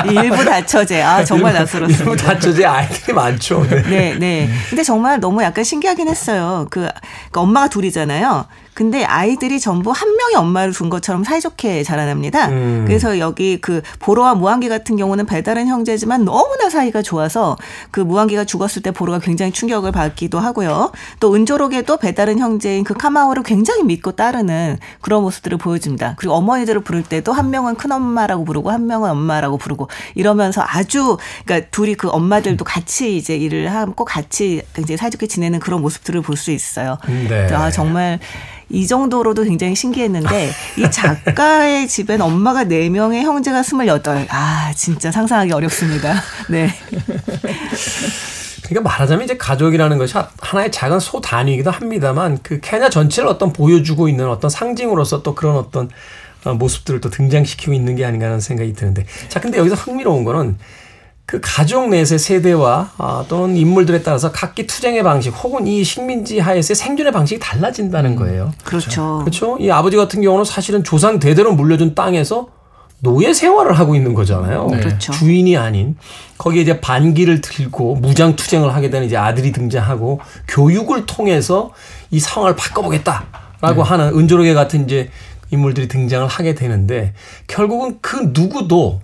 Speaker 6: 이 일부 다처제. 아, 정말 낯설었습니다.
Speaker 1: 일부 다처제 아이들이 많죠. 네.
Speaker 6: 네, 네. 근데 정말 너무 약간 신기하긴 했어요. 그, 그 엄마가 둘이잖아요. 근데 아이들이 전부 한 명의 엄마를 둔 것처럼 사이좋게 자라납니다.
Speaker 1: 음.
Speaker 6: 그래서 여기 그 보로와 무한기 같은 경우는 배다른 형제지만 너무나 사이가 좋아서 그 무한기가 죽었을 때 보로가 굉장히 충격을 받기도 하고요. 또 은조록에도 배다른 형제인 그 카마오를 굉장히 믿고 따르는 그런 모습들을 보여줍니다. 그리고 어머니들을 부를 때도 한 명은 큰 엄마라고 부르고 한 명은 엄마라고 부르고 이러면서 아주 그러니까 둘이 그 엄마들도 같이 이제 일을 하고 같이 굉장히 사이좋게 지내는 그런 모습들을 볼 수 있어요.
Speaker 1: 네.
Speaker 6: 아 정말 이 정도로도 굉장히 신기했는데 이 작가의 집엔 엄마가 네명의 형제가 스물여덟. 아 진짜 상상하기 어렵습니다. 네.
Speaker 1: 그러니까 말하자면 이제 가족이라는 것이 하- 하나의 작은 소 단위이기도 합니다만 그 케냐 전체를 어떤 보여주고 있는 어떤 상징으로서 또 그런 어떤 어, 모습들을 또 등장시키고 있는 게 아닌가 하는 생각이 드는데 자 근데 여기서 흥미로운 거는 그 가족 내세 세대와 아, 또는 인물들에 따라서 각기 투쟁의 방식 혹은 이 식민지 하에서의 생존의 방식이 달라진다는 거예요.
Speaker 6: 그렇죠.
Speaker 1: 그렇죠. 이 아버지 같은 경우는 사실은 조상 대대로 물려준 땅에서 노예 생활을 하고 있는 거잖아요.
Speaker 5: 네.
Speaker 6: 그렇죠.
Speaker 1: 주인이 아닌 거기에 이제 반기를 들고 무장 투쟁을 하게 되는 이제 아들이 등장하고 교육을 통해서 이 상황을 바꿔보겠다라고 하는 은조록의 같은 이제 인물들이 등장을 하게 되는데 결국은 그 누구도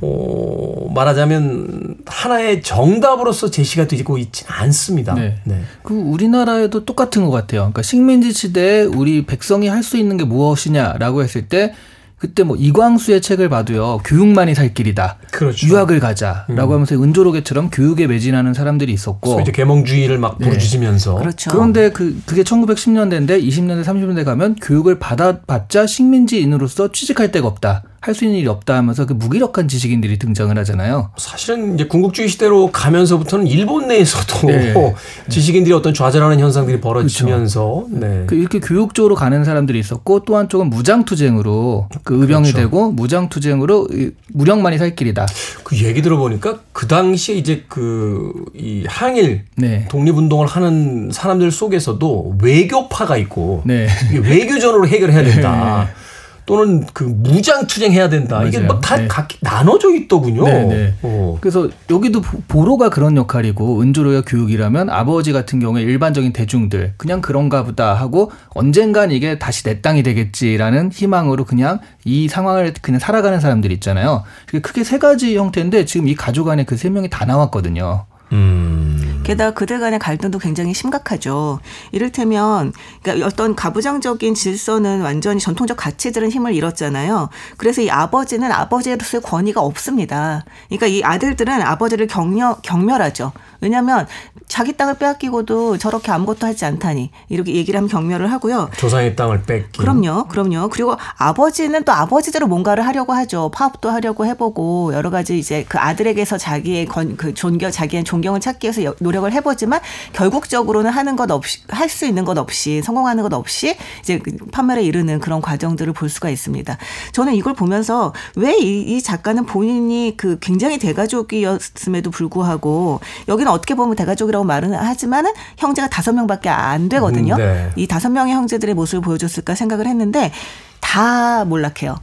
Speaker 1: 어, 말하자면 하나의 정답으로서 제시가 되고 있지는 않습니다.
Speaker 5: 네. 그 우리나라에도 똑같은 것 같아요. 그러니까 식민지 시대에 우리 백성이 할 수 있는 게 무엇이냐라고 했을 때 그때 뭐 이광수의 책을 봐도요 교육만이 살 길이다.
Speaker 1: 그렇죠.
Speaker 5: 유학을 가자라고 하면서 은조록에처럼 교육에 매진하는 사람들이 있었고
Speaker 1: 이제 계몽주의를 막 부르짖으면서
Speaker 6: 그렇죠.
Speaker 5: 그런데 그 그게 1910년대인데 20년대 30년대 가면 교육을 받아 봤자 식민지인으로서 취직할 데가 없다. 할 수 있는 일이 없다 하면서 그 무기력한 지식인들이 등장을 하잖아요.
Speaker 1: 사실은 이제 군국주의 시대로 가면서부터는 일본 내에서도
Speaker 5: 네.
Speaker 1: 지식인들이 어떤 좌절하는 현상들이 벌어지면서 네.
Speaker 5: 그 이렇게 교육 쪽으로 가는 사람들이 있었고 또 한쪽은 무장투쟁으로 그 의병이
Speaker 1: 그렇죠.
Speaker 5: 되고 무장투쟁으로 이 무력만이 살 길이다.
Speaker 1: 그 얘기 들어보니까 그 당시에 이제 그 이 항일
Speaker 5: 네.
Speaker 1: 독립운동을 하는 사람들 속에서도 외교파가 있고
Speaker 5: 네.
Speaker 1: 외교전으로 해결해야 된다. 또는 그 무장 투쟁해야 된다. 이게
Speaker 5: 맞아요.
Speaker 1: 막다
Speaker 5: 네.
Speaker 1: 각기 나눠져 있더군요.
Speaker 5: 네, 네.
Speaker 1: 어.
Speaker 5: 그래서 여기도 보- 보로가 그런 역할이고 은조로가 교육이라면 아버지 같은 경우에 일반적인 대중들 그냥 그런가 보다 하고 언젠간 이게 다시 내 땅이 되겠지라는 희망으로 그냥 이 상황을 그냥 살아가는 사람들 있잖아요. 그게 크게 세 가지 형태인데 지금 이 가족 안에 그 세 명이 다 나왔거든요.
Speaker 1: 음.
Speaker 6: 게다가 그들 간의 갈등도 굉장히 심각하죠. 이를테면 그러니까 어떤 가부장적인 질서는 완전히 전통적 가치들은 힘을 잃었잖아요. 그래서 이 아버지는 아버지로서의 권위가 없습니다. 그러니까 이 아들들은 아버지를 격려, 경멸하죠. 왜냐하면 자기 땅을 빼앗기고도 저렇게 아무것도 하지 않다니 이렇게 얘기를 하면 경멸을 하고요.
Speaker 1: 조상의 땅을 뺏기.
Speaker 6: 그럼요, 그럼요. 그리고 아버지는 또 아버지대로 뭔가를 하려고 하죠. 파업도 하려고 해보고 여러 가지 이제 그 아들에게서 자기의 건, 그 존경, 자기의 존경을 찾기 위해서 여- 노력을 해보지만 결국적으로는 하는 것 없이 할 수 있는 것 없이 성공하는 것 없이 이제 그 판매를 이루는 그런 과정들을 볼 수가 있습니다. 저는 이걸 보면서 왜 이 작가는 본인이 그 굉장히 대가족이었음에도 불구하고 여기 는 어떻게 보면 대가족이라고 말은 하지만은 형제가 다섯 명밖에 안 되거든요.
Speaker 1: 음, 네.
Speaker 6: 이 다섯 명의 형제들의 모습을 보여줬을까 생각을 했는데 다 몰락해요.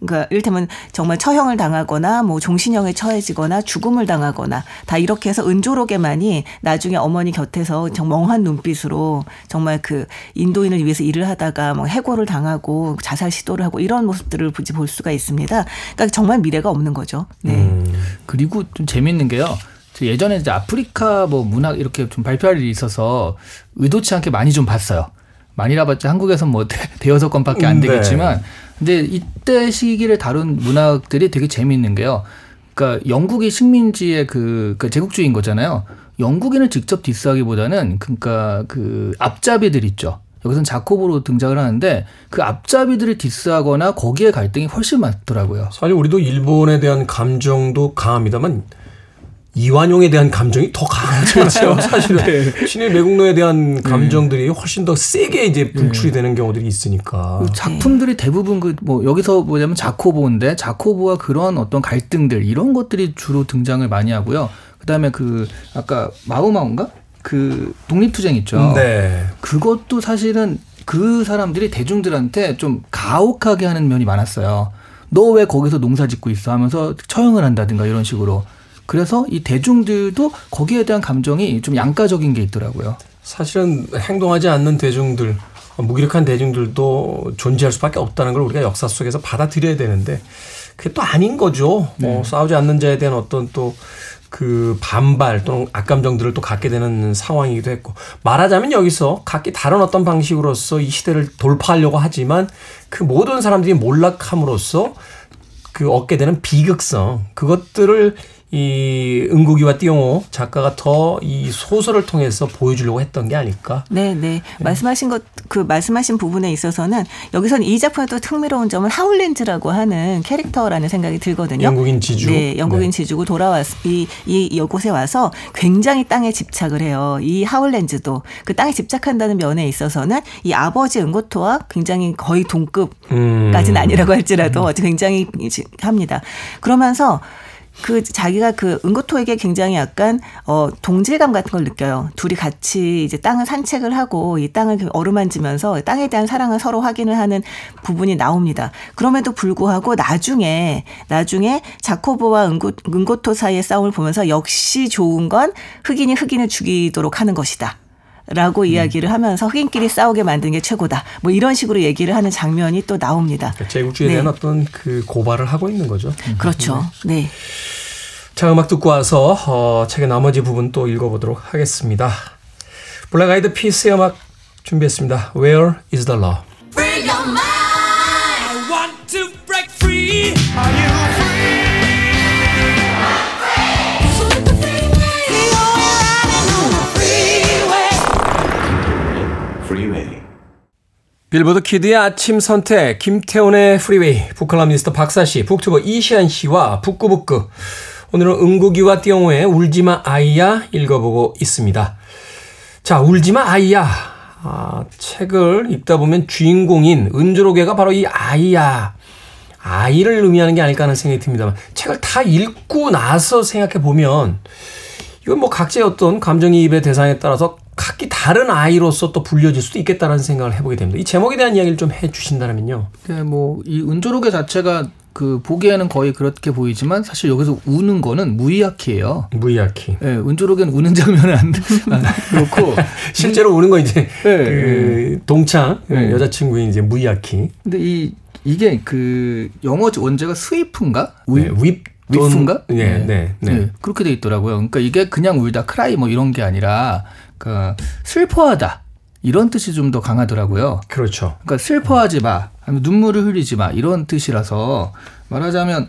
Speaker 6: 그러니까 이를테면 정말 처형을 당하거나 뭐 종신형에 처해지거나 죽음을 당하거나 다 이렇게 해서 은조록에만이 나중에 어머니 곁에서 정말 멍한 눈빛으로 정말 그 인도인을 위해서 일을 하다가 뭐 해고를 당하고 자살 시도를 하고 이런 모습들을 볼 수가 있습니다. 그러니까 정말 미래가 없는 거죠. 네.
Speaker 5: 그리고 좀 재밌는 게요. 저 예전에 이제 아프리카 뭐 문학 이렇게 좀 발표할 일이 있어서 의도치 않게 많이 좀 봤어요. 많이라 봤자 한국에서 뭐 대- 대여섯 건밖에 안
Speaker 1: 네.
Speaker 5: 되겠지만 근데 이때 시기를 다룬 문학들이 되게 재미있는 게요. 그러니까 영국이 식민지의 그, 그 제국주의인 거잖아요. 영국인을 직접 디스하기보다는 그러니까 그 앞잡이들 있죠. 여기서는 자코보로 등장을 하는데 그 앞잡이들을 디스하거나 거기에 갈등이 훨씬 많더라고요.
Speaker 1: 사실 우리도 일본에 대한 감정도 강합니다만 이완용에 대한 감정이 더 강하죠. 사실은 신의 매국노에 대한 감정들이 훨씬 더 세게 이제 분출이 되는 경우들이 있으니까.
Speaker 5: 그 작품들이 대부분 그 뭐 여기서 뭐냐면 자코보인데 자코보와 그런 어떤 갈등들 이런 것들이 주로 등장을 많이 하고요. 그다음에 그 아까 마우마우인가 그 독립투쟁 있죠.
Speaker 1: 네.
Speaker 5: 그것도 사실은 그 사람들이 대중들한테 좀 가혹하게 하는 면이 많았어요. 너 왜 거기서 농사 짓고 있어 하면서 처형을 한다든가 이런 식으로. 그래서 이 대중들도 거기에 대한 감정이 좀 양가적인 게 있더라고요.
Speaker 1: 사실은 행동하지 않는 대중들, 무기력한 대중들도 존재할 수밖에 없다는 걸 우리가 역사 속에서 받아들여야 되는데 그게 또 아닌 거죠. 어, 싸우지 않는 자에 대한 어떤 또 그 반발 또는 악감정들을 또 갖게 되는 상황이기도 했고 말하자면 여기서 각기 다른 어떤 방식으로서 이 시대를 돌파하려고 하지만 그 모든 사람들이 몰락함으로써 그 얻게 되는 비극성 그것들을 이 은국이와 띠용호 작가가 더 이 소설을 통해서 보여주려고 했던 게 아닐까.
Speaker 6: 네, 네. 말씀하신 것, 그 말씀하신 부분에 있어서는 여기서는 이 작품의 또 흥미로운 점은 하울렌즈라고 하는 캐릭터라는 생각이 들거든요.
Speaker 1: 영국인 지주.
Speaker 6: 네, 영국인
Speaker 1: 네.
Speaker 6: 지주고 돌아왔, 이, 이, 이곳에 와서 굉장히 땅에 집착을 해요. 이 하울렌즈도 그 땅에 집착한다는 면에 있어서는 이 아버지 은고토와 굉장히 거의 동급까지는 아니라고 할지라도 어찌 굉장히 합니다. 그러면서 그 자기가 그 은고토에게 굉장히 약간 어 동질감 같은 걸 느껴요. 둘이 같이 이제 땅을 산책을 하고 이 땅을 어루만지면서 땅에 대한 사랑을 서로 확인을 하는 부분이 나옵니다. 그럼에도 불구하고 나중에 나중에 자코보와 은고, 은고토 사이의 싸움을 보면서 역시 좋은 건 흑인이 흑인을 죽이도록 하는 것이다. 라고 이야기를 하면서 흑인끼리 싸우게 만든 게 최고다. 뭐 이런 식으로 얘기를 하는 장면이 또 나옵니다.
Speaker 1: 그러니까 제국주의에 대한
Speaker 6: 네.
Speaker 1: 어떤 그 고발을 하고 있는 거죠.
Speaker 6: 그렇죠. 네.
Speaker 1: 자, 음악 듣고 와서 어, 책의 나머지 부분 또 읽어보도록 하겠습니다. 블랙 아이드 피스의 음악 준비했습니다. Where is the
Speaker 2: love?
Speaker 1: 빌보드 Kid의 아침 선택 김태훈의 프리웨이 북칼럼니스트 박사씨 북튜버 이시한씨와 북끄북끄. 오늘은 은국이와 띠용호의 울지마 아이야 읽어보고 있습니다. 자 울지마 아이야. 아, 책을 읽다 보면 주인공인 은조로개가 바로 이 아이야. 아이를 의미하는 게 아닐까 하는 생각이 듭니다만 책을 다 읽고 나서 생각해 보면 이건 뭐 각자의 어떤 감정이입의 대상에 따라서 각기 다른 아이로서 또 불려질 수도 있겠다라는 생각을 해보게 됩니다. 이 제목에 대한 이야기를 좀 해주신다면요.
Speaker 5: 네, 뭐 이 은조로개 자체가 그 보기에는 거의 그렇게 보이지만 사실 여기서 우는 거는 무이야키예요.
Speaker 1: 무이야키.
Speaker 5: 예, 은조로개는 우는 장면은 안, 안 그렇고
Speaker 1: 실제로 우는 건 이제
Speaker 5: 네,
Speaker 1: 그 동창
Speaker 5: 네.
Speaker 1: 여자친구인 이제 무이야키.
Speaker 5: 근데 이 이게 그 영어 원제가 스위프인가?
Speaker 1: 네, 윗 돈-
Speaker 5: 위프인가?
Speaker 1: 네, 네, 네.
Speaker 5: 그렇게 돼 있더라고요. 그러니까 이게 그냥 울다 크라이 뭐 이런 게 아니라 그 슬퍼하다 이런 뜻이 좀 더 강하더라고요.
Speaker 1: 그렇죠.
Speaker 5: 그러니까 슬퍼하지 마, 눈물을 흘리지 마 이런 뜻이라서 말하자면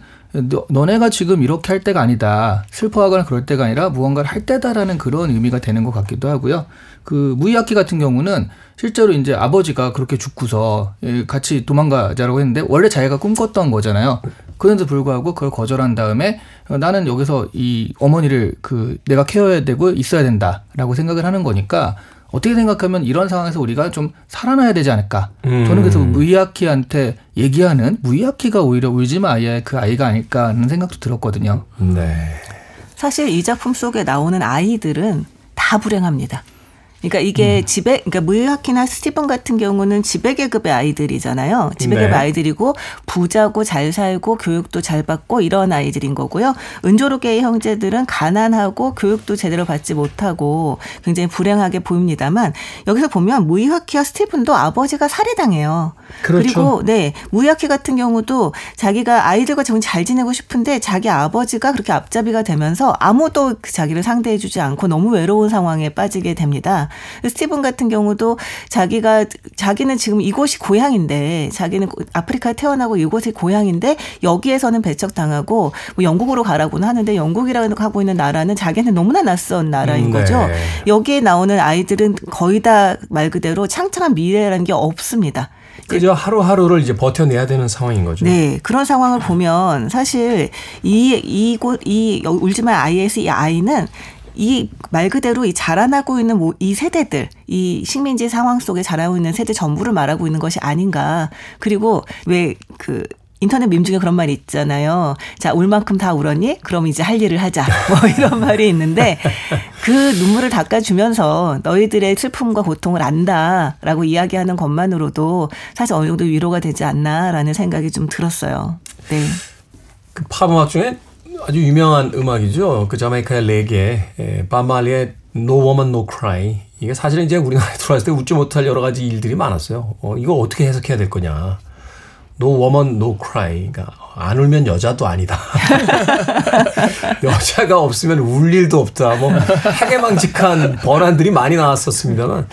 Speaker 5: 너, 너네가 지금 이렇게 할 때가 아니다. 슬퍼하거나 그럴 때가 아니라 무언가를 할 때다라는 그런 의미가 되는 것 같기도 하고요. 그 무이야키 같은 경우는 실제로 이제 아버지가 그렇게 죽고서 예, 같이 도망가자라고 했는데 원래 자기가 꿈꿨던 거잖아요. 그런데도 불구하고 그걸 거절한 다음에 어, 나는 여기서 이 어머니를 그 내가 케어해야 되고 있어야 된다라고 생각을 하는 거니까 어떻게 생각하면 이런 상황에서 우리가 좀 살아나야 되지 않을까. 저는 그래서 무이야키한테 얘기하는 무이야키가 오히려 울지마 아이의 그 아이가 아닐까 하는 생각도 들었거든요.
Speaker 1: 네.
Speaker 6: 사실 이 작품 속에 나오는 아이들은 다 불행합니다. 그러니까 이게
Speaker 1: 음.
Speaker 6: 지배, 그러니까 무이하키나 스티븐 같은 경우는 지배계급의 아이들이잖아요. 지배계급
Speaker 1: 네.
Speaker 6: 아이들이고 부자고 잘 살고 교육도 잘 받고 이런 아이들인 거고요. 은조로계의 형제들은 가난하고 교육도 제대로 받지 못하고 굉장히 불행하게 보입니다만 여기서 보면 무이하키와 스티븐도 아버지가 살해당해요.
Speaker 1: 그렇죠.
Speaker 6: 그리고 네 무이하키 같은 경우도 자기가 아이들과 정말 잘 지내고 싶은데 자기 아버지가 그렇게 앞잡이가 되면서 아무도 그 자기를 상대해주지 않고 너무 외로운 상황에 빠지게 됩니다. 스티븐 같은 경우도 자기가 자기는 지금 이곳이 고향인데 자기는 아프리카에 태어나고 이곳이 고향인데 여기에서는 배척당하고 뭐 영국으로 가라고는 하는데 영국이라고 하고 있는 나라는 자기한테 너무나 낯선 나라인
Speaker 1: 음, 네.
Speaker 6: 거죠. 여기에 나오는 아이들은 거의 다 말 그대로 창창한 미래라는 게 없습니다.
Speaker 1: 그저 하루하루를 이제 버텨내야 되는 상황인 거죠.
Speaker 6: 네, 그런 상황을 보면 사실 이 이곳 이 울지마 IS 이 아이는 이 말 그대로 이 자라나고 있는 뭐 이 세대들, 이 식민지 상황 속에 자라고 있는 세대 전부를 말하고 있는 것이 아닌가. 그리고 왜그 인터넷 밈 중에 그런 말이 있잖아요. 자, 울 만큼 다 울었니? 그럼 이제 할 일을 하자. 뭐 이런 말이 있는데 그 눈물을 닦아주면서 너희들의 슬픔과 고통을 안다라고 이야기하는 것만으로도 사실 어느 정도 위로가 되지 않나라는 생각이 좀 들었어요. 네.
Speaker 1: 그팝 음악 중에 아주 유명한 음악이죠. 그 자메이카의 레게, 예, 바말리의 No Woman No Cry. 이게 사실은 이제 우리나라에 들어왔을 때 웃지 못할 여러 가지 일들이 많았어요. 어, 이거 어떻게 해석해야 될 거냐. No woman, no cry. 그러니까 안 울면 여자도 아니다. 여자가 없으면 울 일도 없다. 뭐 해괴망측한 번안들이 많이 나왔었습니다만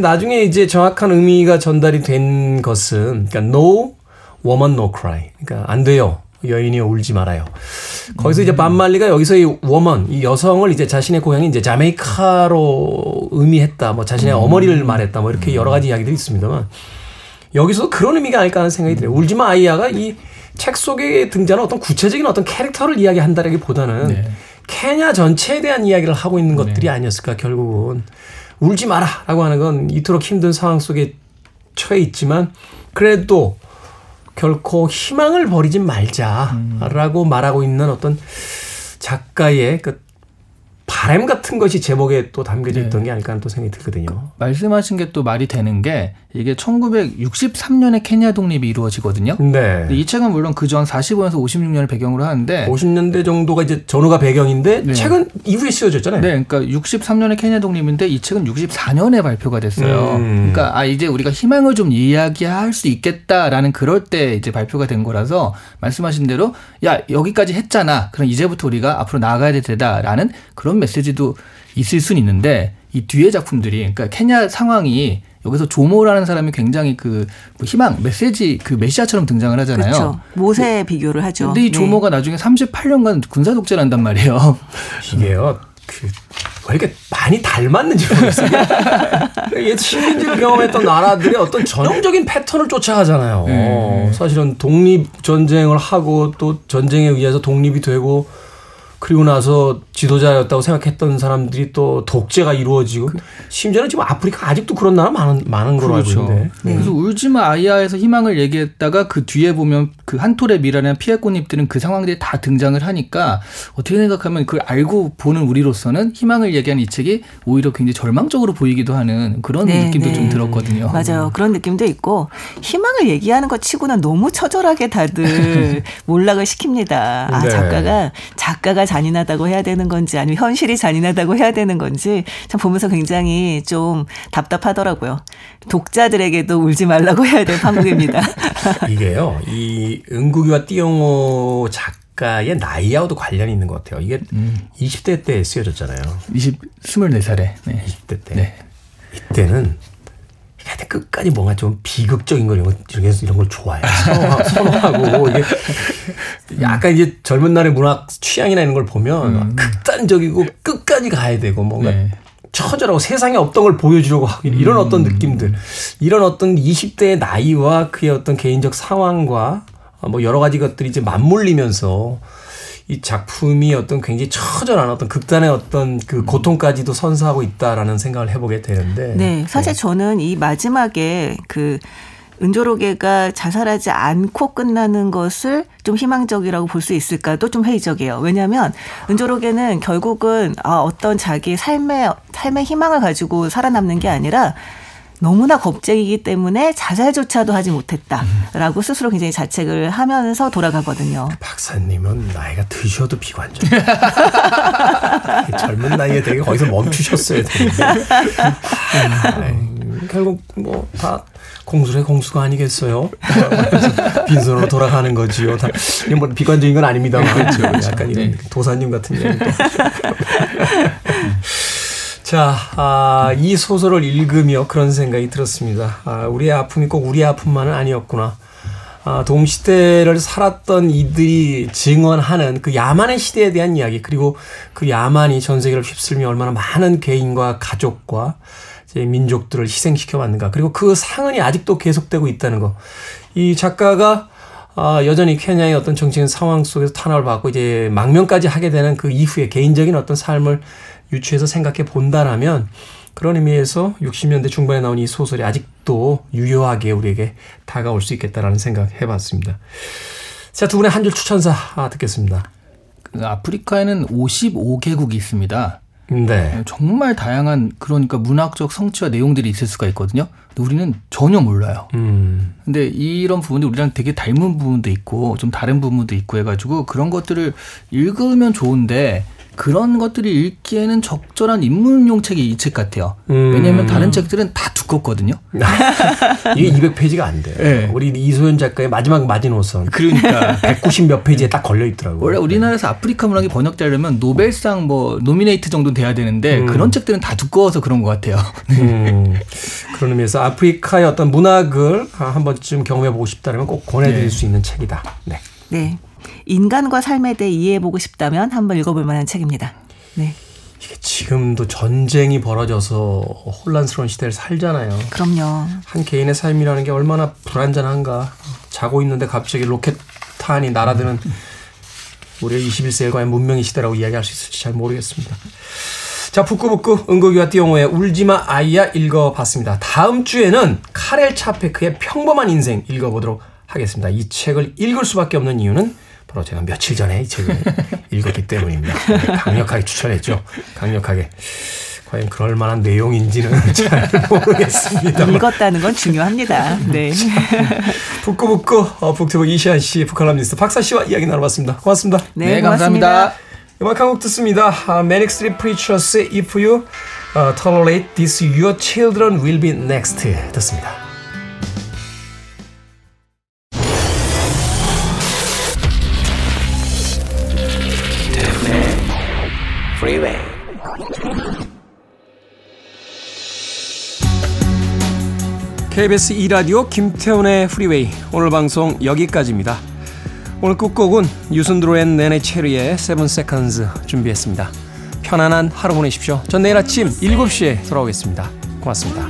Speaker 1: 나중에 이제 정확한 의미가 전달이 된 것은 그러니까 no woman, no cry. 그러니까 안 돼요. 여인이 울지 말아요. 거기서 이제 반말리가 여기서 이 woman, 이 여성을 이제 자신의 고향이 이제 자메이카로 의미했다. 뭐 자신의 어머니를 말했다. 뭐 이렇게 여러 가지 이야기들이 있습니다만 여기서 그런 의미가 아닐까 하는 생각이 들어요. 울지 마 아이야가 이 책 속에 등장하는 어떤 구체적인 어떤 캐릭터를 이야기한다라기보다는
Speaker 5: 네.
Speaker 1: 케냐 전체에 대한 이야기를 하고 있는 것들이 아니었을까 결국은 울지 마라라고 하는 건 이토록 힘든 상황 속에 처해 있지만 그래도 결코 희망을 버리지 말자라고 말하고 있는 어떤 작가의 그 바램 같은 것이 제목에 또 담겨져 있던 게 아닐까 하는 또 생각이 들거든요.
Speaker 5: 말씀하신 게 또 말이 되는 게 이게 1963년에 케냐 독립이 이루어지거든요.
Speaker 1: 네.
Speaker 5: 근데 이 책은 물론 그 전 45년에서 56년을 배경으로 하는데
Speaker 1: 50년대 정도가 이제 전후가 배경인데
Speaker 5: 네.
Speaker 1: 책은 이후에 쓰여졌잖아요.
Speaker 5: 네, 그러니까 63년에 케냐 독립인데 이 책은 64년에 발표가 됐어요.
Speaker 1: 음.
Speaker 5: 그러니까 아 이제 우리가 희망을 좀 이야기할 수 있겠다라는 그럴 때 이제 발표가 된 거라서 말씀하신 대로 야 여기까지 했잖아. 그럼 이제부터 우리가 앞으로 나아가야 되다라는 그런 메시지도 있을 수는 있는데 이 뒤에 작품들이 그러니까 케냐 상황이 여기서 조모라는 사람이 굉장히 그뭐 희망 메시지 그 메시아처럼 등장을 하잖아요.
Speaker 6: 그렇죠. 모세 비교를 하죠.
Speaker 5: 근데 이
Speaker 6: 네.
Speaker 5: 조모가 나중에 38년간 군사 독재를 한단 말이에요.
Speaker 1: 이게요. 그 왜 이렇게 많이 닮았는지 모르겠어요. 옛 식민지를 경험했던 나라들의 어떤 전형적인 패턴을 쫓아가잖아요.
Speaker 5: 네.
Speaker 1: 사실은 독립 전쟁을 하고 또 전쟁에 의해서 독립이 되고 그리고 나서 지도자였다고 생각했던 사람들이 또 독재가 이루어지고 심지어는 지금 아프리카 아직도 그런 나라 많은 많은 걸로 알고
Speaker 5: 그렇죠.
Speaker 1: 있는데.
Speaker 5: 그래서 울지마 아이야에서 희망을 얘기했다가 그 뒤에 보면 그 한 톨의 미라는 피해 꽃잎들은 그 상황들이 다 등장을 하니까 어떻게 생각하면 그걸 알고 보는 우리로서는 희망을 얘기한 이 책이 오히려 굉장히 절망적으로 보이기도 하는 그런
Speaker 6: 네,
Speaker 5: 느낌도
Speaker 6: 네.
Speaker 5: 좀 들었거든요.
Speaker 6: 맞아요. 그런 느낌도 있고 희망을 얘기하는 것 치고는 너무 처절하게 다들 몰락을 시킵니다. 아
Speaker 1: 네.
Speaker 6: 작가가 작가가 잔인하다고 해야 되는 건지 아니면 현실이 잔인하다고 해야 되는 건지 참 보면서 굉장히 좀 답답하더라고요. 독자들에게도 울지 말라고 해야 될 판국입니다.
Speaker 1: 이게요. 이 은국이와 띠용호 작가의 나이하고도 관련이 있는 것 같아요. 이게 20대 때 쓰여졌잖아요.
Speaker 5: 20, 24살에. 네.
Speaker 1: 20대 때.
Speaker 5: 네.
Speaker 1: 이때는 하여튼 끝까지 뭔가 좀 비극적인 걸 이런 거 이런, 걸 좋아해요. 선호하- 선호하고 이게 약간 이제 젊은 날의 문학 취향이나 이런 걸 보면 막 극단적이고 끝까지 가야 되고 뭔가
Speaker 5: 네.
Speaker 1: 처절하고 세상에 없던 걸 보여주려고 하고 이런 어떤 느낌들, 이런 어떤 20대의 나이와 그의 어떤 개인적 상황과 뭐 여러 가지 것들이 이제 맞물리면서 이 작품이 어떤 굉장히 처절한 어떤 극단의 어떤 그 고통까지도 선사하고 있다라는 생각을 해보게 되는데.
Speaker 6: 네, 사실 저는 이 마지막에 그 은조로개가 자살하지 않고 끝나는 것을 좀 희망적이라고 볼 수 있을까도 좀 회의적이에요. 왜냐하면 은조로개는 결국은 아, 어떤 자기 삶의 삶의 희망을 가지고 살아남는 게 아니라 너무나 겁쟁이기 때문에 자살조차도 하지 못했다라고 스스로 굉장히 자책을 하면서 돌아가거든요.
Speaker 1: 박사님은 나이가 드셔도 비관적. 젊은 나이에 되게 거기서 멈추셨어야 되는데. 아, 결국 뭐 다 공수의 공수가 아니겠어요? 빈손으로 돌아가는 거지요. 다, 뭐 비관적인 건 아닙니다만. 그렇죠, 약간 이런 도사님 같은 이야기 자, 아, 이 소설을 읽으며 그런 생각이 들었습니다. 아, 우리의 아픔이 꼭 우리의 아픔만은 아니었구나. 아, 동시대를 살았던 이들이 증언하는 그 야만의 시대에 대한 이야기, 그리고 그 야만이 전 세계를 휩쓸며 얼마나 많은 개인과 가족과 이제 민족들을 희생시켜 왔는가. 그리고 그 상흔이 아직도 계속되고 있다는 거. 이 작가가 아, 여전히 케냐의 어떤 정치적인 상황 속에서 탄압을 받고 이제 망명까지 하게 되는 그 이후에 개인적인 어떤 삶을 유추해서 생각해 본다라면 그런 의미에서 60년대 중반에 나온 이 소설이 아직도 유효하게 우리에게 다가올 수 있겠다라는 생각 해봤습니다. 자, 두 분의 한 줄 추천사 아, 듣겠습니다.
Speaker 5: 그 아프리카에는 55개국이 있습니다.
Speaker 1: 네.
Speaker 5: 정말 다양한 그러니까 문학적 성취와 내용들이 있을 수가 있거든요. 근데 우리는 전혀 몰라요.
Speaker 1: 음.
Speaker 5: 근데 이런 부분들 우리랑 되게 닮은 부분도 있고 좀 다른 부분도 있고 해가지고 그런 것들을 읽으면 좋은데 그런 것들이 읽기에는 적절한 입문용 책이 이 책 같아요.
Speaker 1: 음.
Speaker 5: 왜냐하면 다른 책들은 다 두껍거든요.
Speaker 1: 이게 200페이지가 안 돼요.
Speaker 5: 네.
Speaker 1: 우리 이소연 작가의 마지막 마지노선.
Speaker 5: 그러니까
Speaker 1: 190 몇 페이지에 딱 걸려 있더라고요.
Speaker 5: 원래 우리나라에서 아프리카 문학이 번역되려면 노벨상 뭐 노미네이트 정도 돼야 되는데 그런 책들은 다 두꺼워서 그런 것 같아요.
Speaker 1: 음, 그런 의미에서 아프리카의 어떤 문학을 한 번쯤 경험해 보고 싶다면 꼭 권해드릴
Speaker 5: 네.
Speaker 1: 수 있는 책이다. 네.
Speaker 6: 네. 인간과 삶에 대해 이해해보고 싶다면 한번 읽어볼 만한 책입니다. 네.
Speaker 1: 이게 지금도 전쟁이 벌어져서 혼란스러운 시대를 살잖아요.
Speaker 6: 그럼요.
Speaker 1: 한 개인의 삶이라는 게 얼마나 불안전한가. 자고 있는데 갑자기 로켓 탄이 날아드는 우리의 21세기의 과연 문명의 시대라고 이야기할 수 있을지 잘 모르겠습니다. 자, 북구북구 은국이와 띠용호의 울지마 아이야 읽어봤습니다. 다음 주에는 카렐 차페크의 평범한 인생 읽어보도록 하겠습니다. 이 책을 읽을 수밖에 없는 이유는 바로 제가 며칠 전에 이 책을 읽었기 때문입니다. 강력하게 추천했죠. 강력하게. 과연 그럴 만한 내용인지는 잘 모르겠습니다.
Speaker 6: 읽었다는 건 중요합니다. 네.
Speaker 1: 북구북구 어, 북튜브 이시안 씨, 북칼럼니스트 박사 씨와 이야기 나눠봤습니다. 고맙습니다.
Speaker 6: 네, 고맙습니다.
Speaker 1: 음악 한 곡 듣습니다. Manic Street Preachers의 If You uh, Tolerate This Your Children Will Be Next 듣습니다. KBS 2라디오 김태훈의 프리웨이 오늘 방송 여기까지입니다. 오늘 끝곡은 유순두 and 네네 체리의 Seven Seconds 준비했습니다. 편안한 하루 보내십시오. 전 내일 아침 7시에 돌아오겠습니다. 고맙습니다.